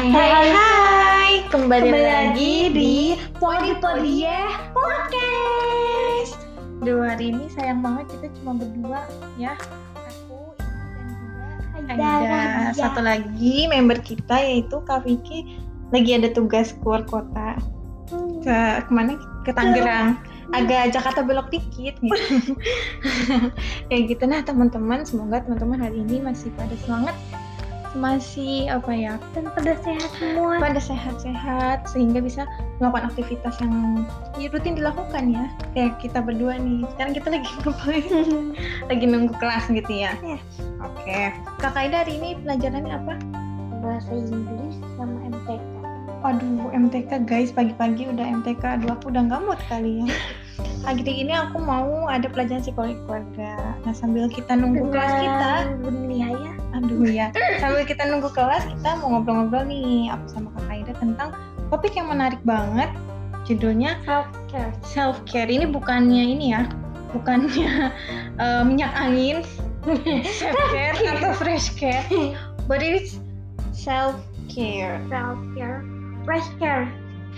Hai hai hai, kembali, Kembali lagi di Podi Podi ya Podcast. Duh hari ini sayang banget kita cuma berdua ya. Aku, dan juga Aida. Satu lagi member kita yaitu Kak Vicky lagi ada tugas keluar kota ke ke mana? Ke Tangerang. Agak Jakarta belok dikit gitu. Kayak gitu nah teman-teman semoga teman-teman hari ini masih pada semangat masih apa ya dan pada sehat semua. pada sehat-sehat sehingga bisa melakukan aktivitas yang ya, rutin dilakukan ya. Kayak kita berdua nih. Sekarang kita lagi ngapain? Lagi nunggu kelas gitu ya? Ya. oke. Kakak Ida hari ini pelajarannya apa? Bahasa Inggris sama MTK. aduh MTK guys. Pagi-pagi udah MTK aduh aku udah nggak mood kali ya pagi ini aku mau ada pelajaran psikologi keluarga nah sambil kita nunggu kelas kita Dunia ya. Aduh ya, sambil kita nunggu kelas kita mau ngobrol-ngobrol nih aku sama Kak Aida tentang topik yang menarik banget. Judulnya Self care. self care. Ini bukannya ini ya, bukannya eh, minyak angin, self care atau fresh care, but it's self care. Self care. Fresh care.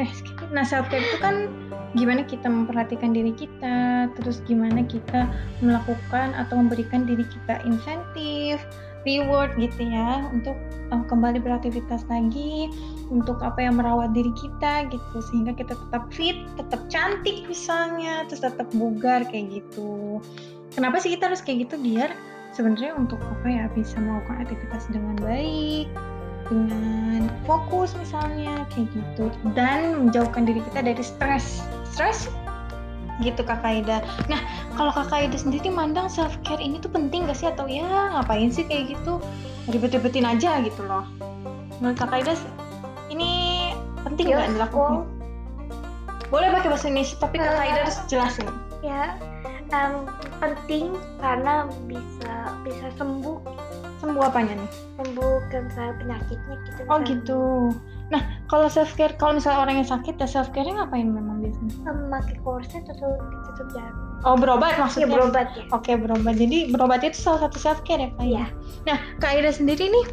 Care. Nah self care itu kan gimana kita memperhatikan diri kita, terus gimana kita melakukan atau memberikan diri kita insentif, reward gitu ya untuk uh, kembali beraktivitas lagi untuk apa yang merawat diri kita gitu sehingga kita tetap fit, tetap cantik misalnya, terus tetap bugar kayak gitu. Kenapa sih kita harus kayak gitu biar sebenarnya untuk apa ya bisa melakukan aktivitas dengan baik, dengan fokus misalnya kayak gitu dan menjauhkan diri kita dari stres. Stres gitu Kak Aida. Nah, kalau Kakak Aida sendiri mandang self care ini tuh penting gak sih atau ya ngapain sih kayak gitu? Ribet-ribetin aja gitu loh. Menurut Kakak Aida ini penting nggak Yes, dilakukan? Boleh pakai bahasa Indonesia tapi Kakak Aida harus jelasin. Ya. em, penting karena bisa bisa sembuh Sembuh apanya nih? sembuhkan saya penyakitnya gitu. Oh gitu. Nah, kalau self care kalau misalnya orang yang sakit ya self care ngapain memang biasanya? Memakai korset atau ditutup jarum. Oh, berobat Ya maksudnya. berobat ya. Oke, berobat. Jadi berobat itu salah satu self care ya, Kak? Iya. Nah, Kak Ida sendiri nih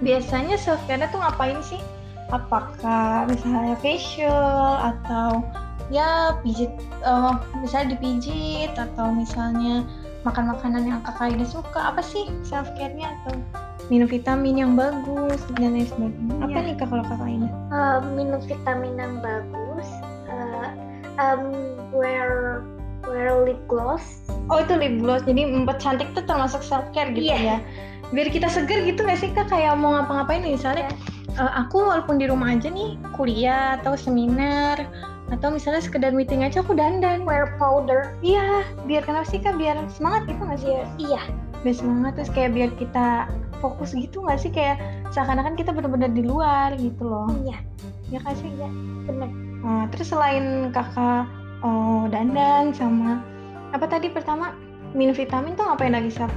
biasanya self care tuh ngapain sih? Apakah misalnya facial atau ya pijit eh, misalnya dipijit atau misalnya makan makanan yang kakak Ida suka apa sih self care-nya atau minum vitamin yang bagus dan lain sebagainya apa Iya. nih kak kalau kakak Ida? Eh, minum vitamin yang bagus. eh, em, wear wear lip gloss. Oh itu lip gloss jadi membuat cantik tuh termasuk self care gitu Iya. ya biar kita seger gitu nggak sih kak kayak mau ngapa-ngapain misalnya eh, aku walaupun di rumah aja nih kuliah atau seminar atau misalnya sekedar meeting aja aku dandan Wear powder. iya biar kenapa sih kak biar semangat gitu nggak sih Iya. biar semangat terus kayak biar kita fokus gitu nggak sih kayak seakan-akan kita benar-benar di luar gitu loh Iya. ya kak sih Iya. Benar. Nah, terus selain kakak oh, dandan sama apa tadi pertama minum vitamin tuh ngapain lagi care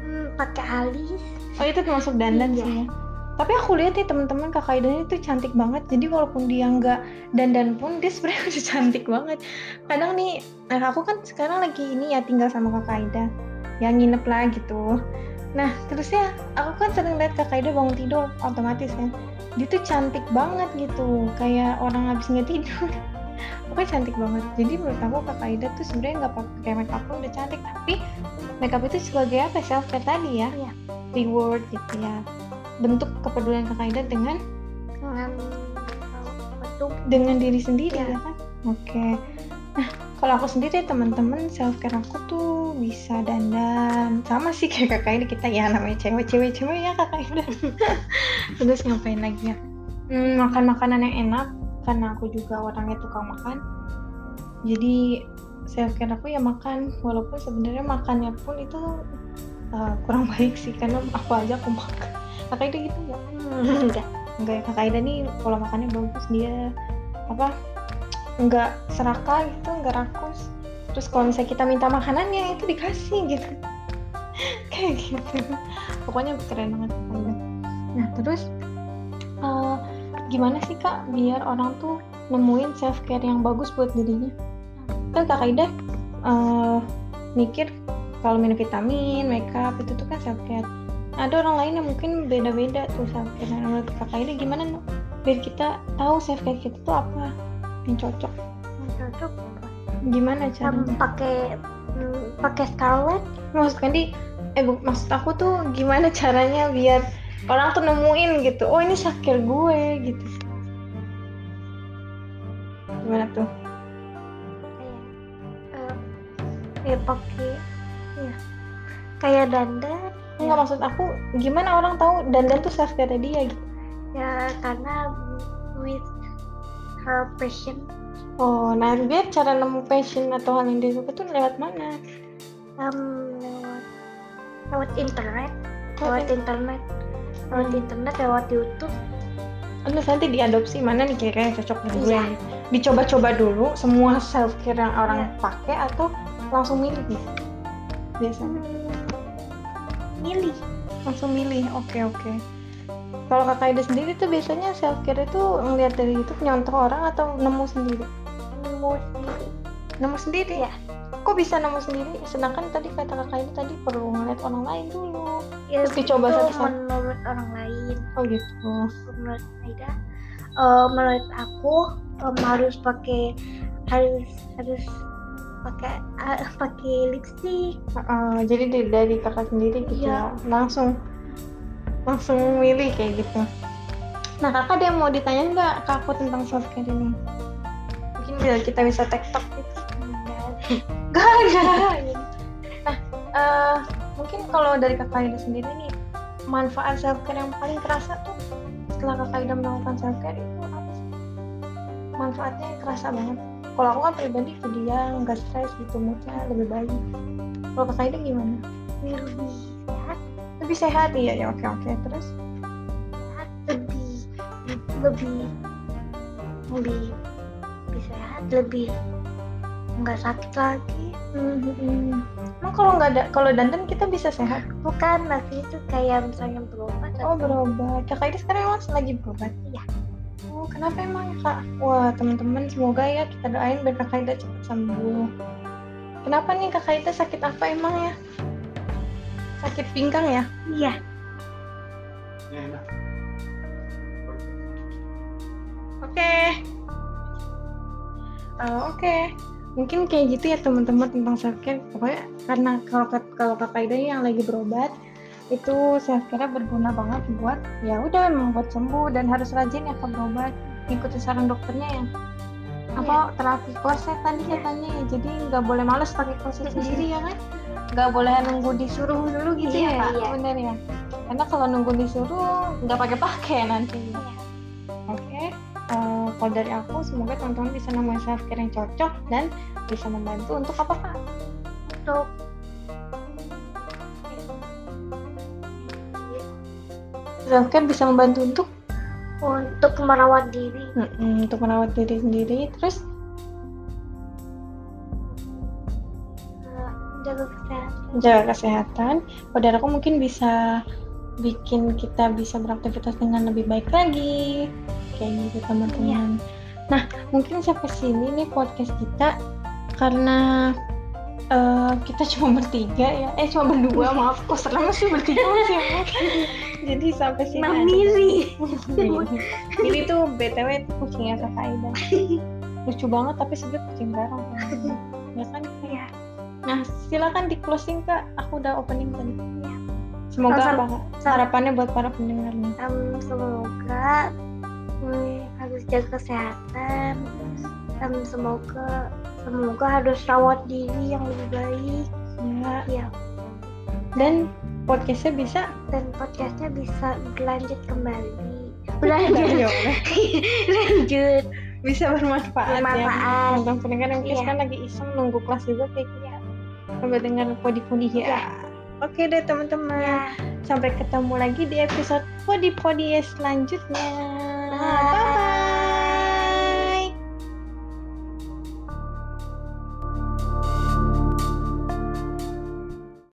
Hmm, pakai alis. Oh itu termasuk dandan Iya. sih ya. Tapi aku lihat nih teman-teman kakak Ida itu cantik banget. Jadi walaupun dia nggak dandan pun dia sebenarnya udah cantik banget. Kadang nih, nah aku kan sekarang lagi ini ya tinggal sama kakak Ida, yang nginep lah gitu. Nah terus ya aku kan sering lihat kakak Ida bangun tidur otomatis kan. Dia tuh cantik banget gitu, kayak orang habis nggak tidur. Pokoknya cantik banget. Jadi menurut aku kakak Ida tuh sebenarnya nggak pakai makeup pun udah cantik. Tapi makeup itu sebagai apa? Self care tadi ya. Iya. Reward gitu ya bentuk kepedulian kakak Ida dengan Dengan dengan diri sendiri Iya. ya kan? Oke. Nah kalau aku sendiri teman-teman self care aku tuh bisa dandan. Sama sih kayak kakak Ida kita ya namanya cewek cewek cewek ya kakak Ida terus ngapain lagi ya? Hmm, makan makanan yang enak karena aku juga orangnya tukang makan. Jadi self care aku ya makan. Walaupun sebenarnya makannya pun itu uh, kurang baik sih karena apa aja aku makan kakak Ida gitu nggak? Enggak. enggak ya kakak Ida nih pola makannya bagus dia apa enggak serakah gitu enggak rakus. Terus kalau misalnya kita minta makanannya itu dikasih gitu. Kayak gitu. Pokoknya keren banget nah terus eh, gimana sih kak biar orang tuh nemuin self care yang bagus buat dirinya? Kan kakak Ida eh, mikir kalau minum vitamin makeup itu tuh kan self care ada orang lain yang mungkin beda-beda tuh self care nah, menurut kakak ini. Gimana Nuk? biar kita tahu self care kita tuh apa yang cocok. Yang cocok gimana caranya? Pakai pakai Scarlett maksud Kandi eh bu, maksud aku tuh gimana caranya biar orang tuh nemuin gitu oh ini self care gue gitu. Gimana tuh? Um, ya pakai ya. Kayak dandan Enggak maksud aku gimana orang tahu dandan tuh self care dia gitu? Ya karena with her passion. Oh nah biar cara nemu passion atau hal yang dia suka tuh lewat mana? Um, lewat lewat internet. Lewat lewat internet. Lewat Hmm. internet lewat YouTube. Terus nanti diadopsi mana nih kira-kira yang cocok dengan gue Iya. dicoba-coba dulu semua self care yang orang Iya. pakai atau langsung milih nih? Biasanya. Hmm, milih. Langsung milih oke oke. Kalau kakak Ida sendiri tuh biasanya self care itu ngeliat dari YouTube nyontoh orang atau nemu sendiri? Nemu sendiri. Nemu sendiri? Iya. kok bisa nemu sendiri? Sedangkan tadi kata kakak Ida tadi perlu ngeliat orang lain dulu. Ya, Terus dicoba itu satu-satu. menurut orang lain. Oh gitu. Menurut Aida eh, menurut aku em, harus pakai harus harus pakai eh, pakai lipstick Heeh, jadi dari, dari kakak sendiri gitu Iya. ya langsung langsung milih kayak gitu nah kakak ada yang mau ditanya nggak ke aku tentang self care ini mungkin biar kita bisa tektok gitu Gak ada. Nah, eh, mungkin kalau dari Kak Ida sendiri nih, manfaat self care yang paling kerasa tuh setelah Kak Ida melakukan self care itu apa sih? Manfaatnya yang kerasa banget. Kalau aku kan pribadi jadi yang nggak stres gitu, moodnya lebih baik. Kalau Kak Ida gimana? lebih sehat. Lebih sehat iya ya oke oke. Terus? Sehat lebih lebih lebih lebih sehat lebih nggak sakit lagi. Hmm, emang kalau nggak ada kalau dandan kita bisa sehat? Bukan lagi itu kayak misalnya berobat oh berobat. Kakak Ida sekarang emang lagi berobat? Iya. Oh kenapa emang kak? Wah teman-teman semoga ya kita doain biar kakak Ida cepat sembuh. Kenapa nih kakak Ida? Sakit apa emang ya? Sakit pinggang ya? Iya. Oke. Eh, oke. Mungkin kayak gitu ya teman-teman tentang self care pokoknya karena kalau kalau kakak Ida yang lagi berobat itu self care berguna banget buat ya udah memang buat sembuh dan harus rajin ya ke berobat ikuti saran dokternya ya? Apa terapi korset tadi katanya ya jadi nggak boleh males pakai korset sendiri ya kan? Nggak boleh nunggu disuruh dulu gitu Iya, ya kak? iya. bener ya? Karena kalau nunggu disuruh nggak pakai pakai nanti. Iya. oke eh, kalau dari aku semoga teman-teman bisa nemuin self care yang cocok dan bisa membantu. Untuk apa kak? Untuk self care bisa membantu untuk untuk merawat diri. Mm-mm, untuk merawat diri sendiri. Terus? Eh, jaga kesehatan. Menjaga kesehatan. Mungkin bisa bikin kita bisa beraktivitas dengan lebih baik lagi. Kayak gitu teman-teman. Nah mungkin sampai sini nih podcast kita. Karena eh, kita cuma bertiga ya. Eh cuma berdua maaf. Kok serem sih bertiga masih ya? Jadi sampai sini aja. Mamiri ini tuh btw itu kucingnya kakak Aida. Lucu banget tapi sebenarnya kucing garang ya kan? Iya. nah silakan di closing kak. Aku udah opening tadi. Semoga Sama- apa? Kak? harapannya buat para pendengar. Nih Em, semoga hmm, harus jaga kesehatan. Em, semoga semoga harus rawat diri yang lebih baik. Ya. Ya dan podcastnya bisa? Dan podcastnya bisa berlanjut kembali. Berlanjut ya udah. lanjut. Bisa bermanfaat, Bermanfaat. ya tentang pendengar yang sekarang lagi iseng nunggu kelas juga kayak gitu sambil dengar podi-podi ya. Iya. oke deh teman-teman. Ya sampai ketemu lagi di episode podi-podi selanjutnya. Bye.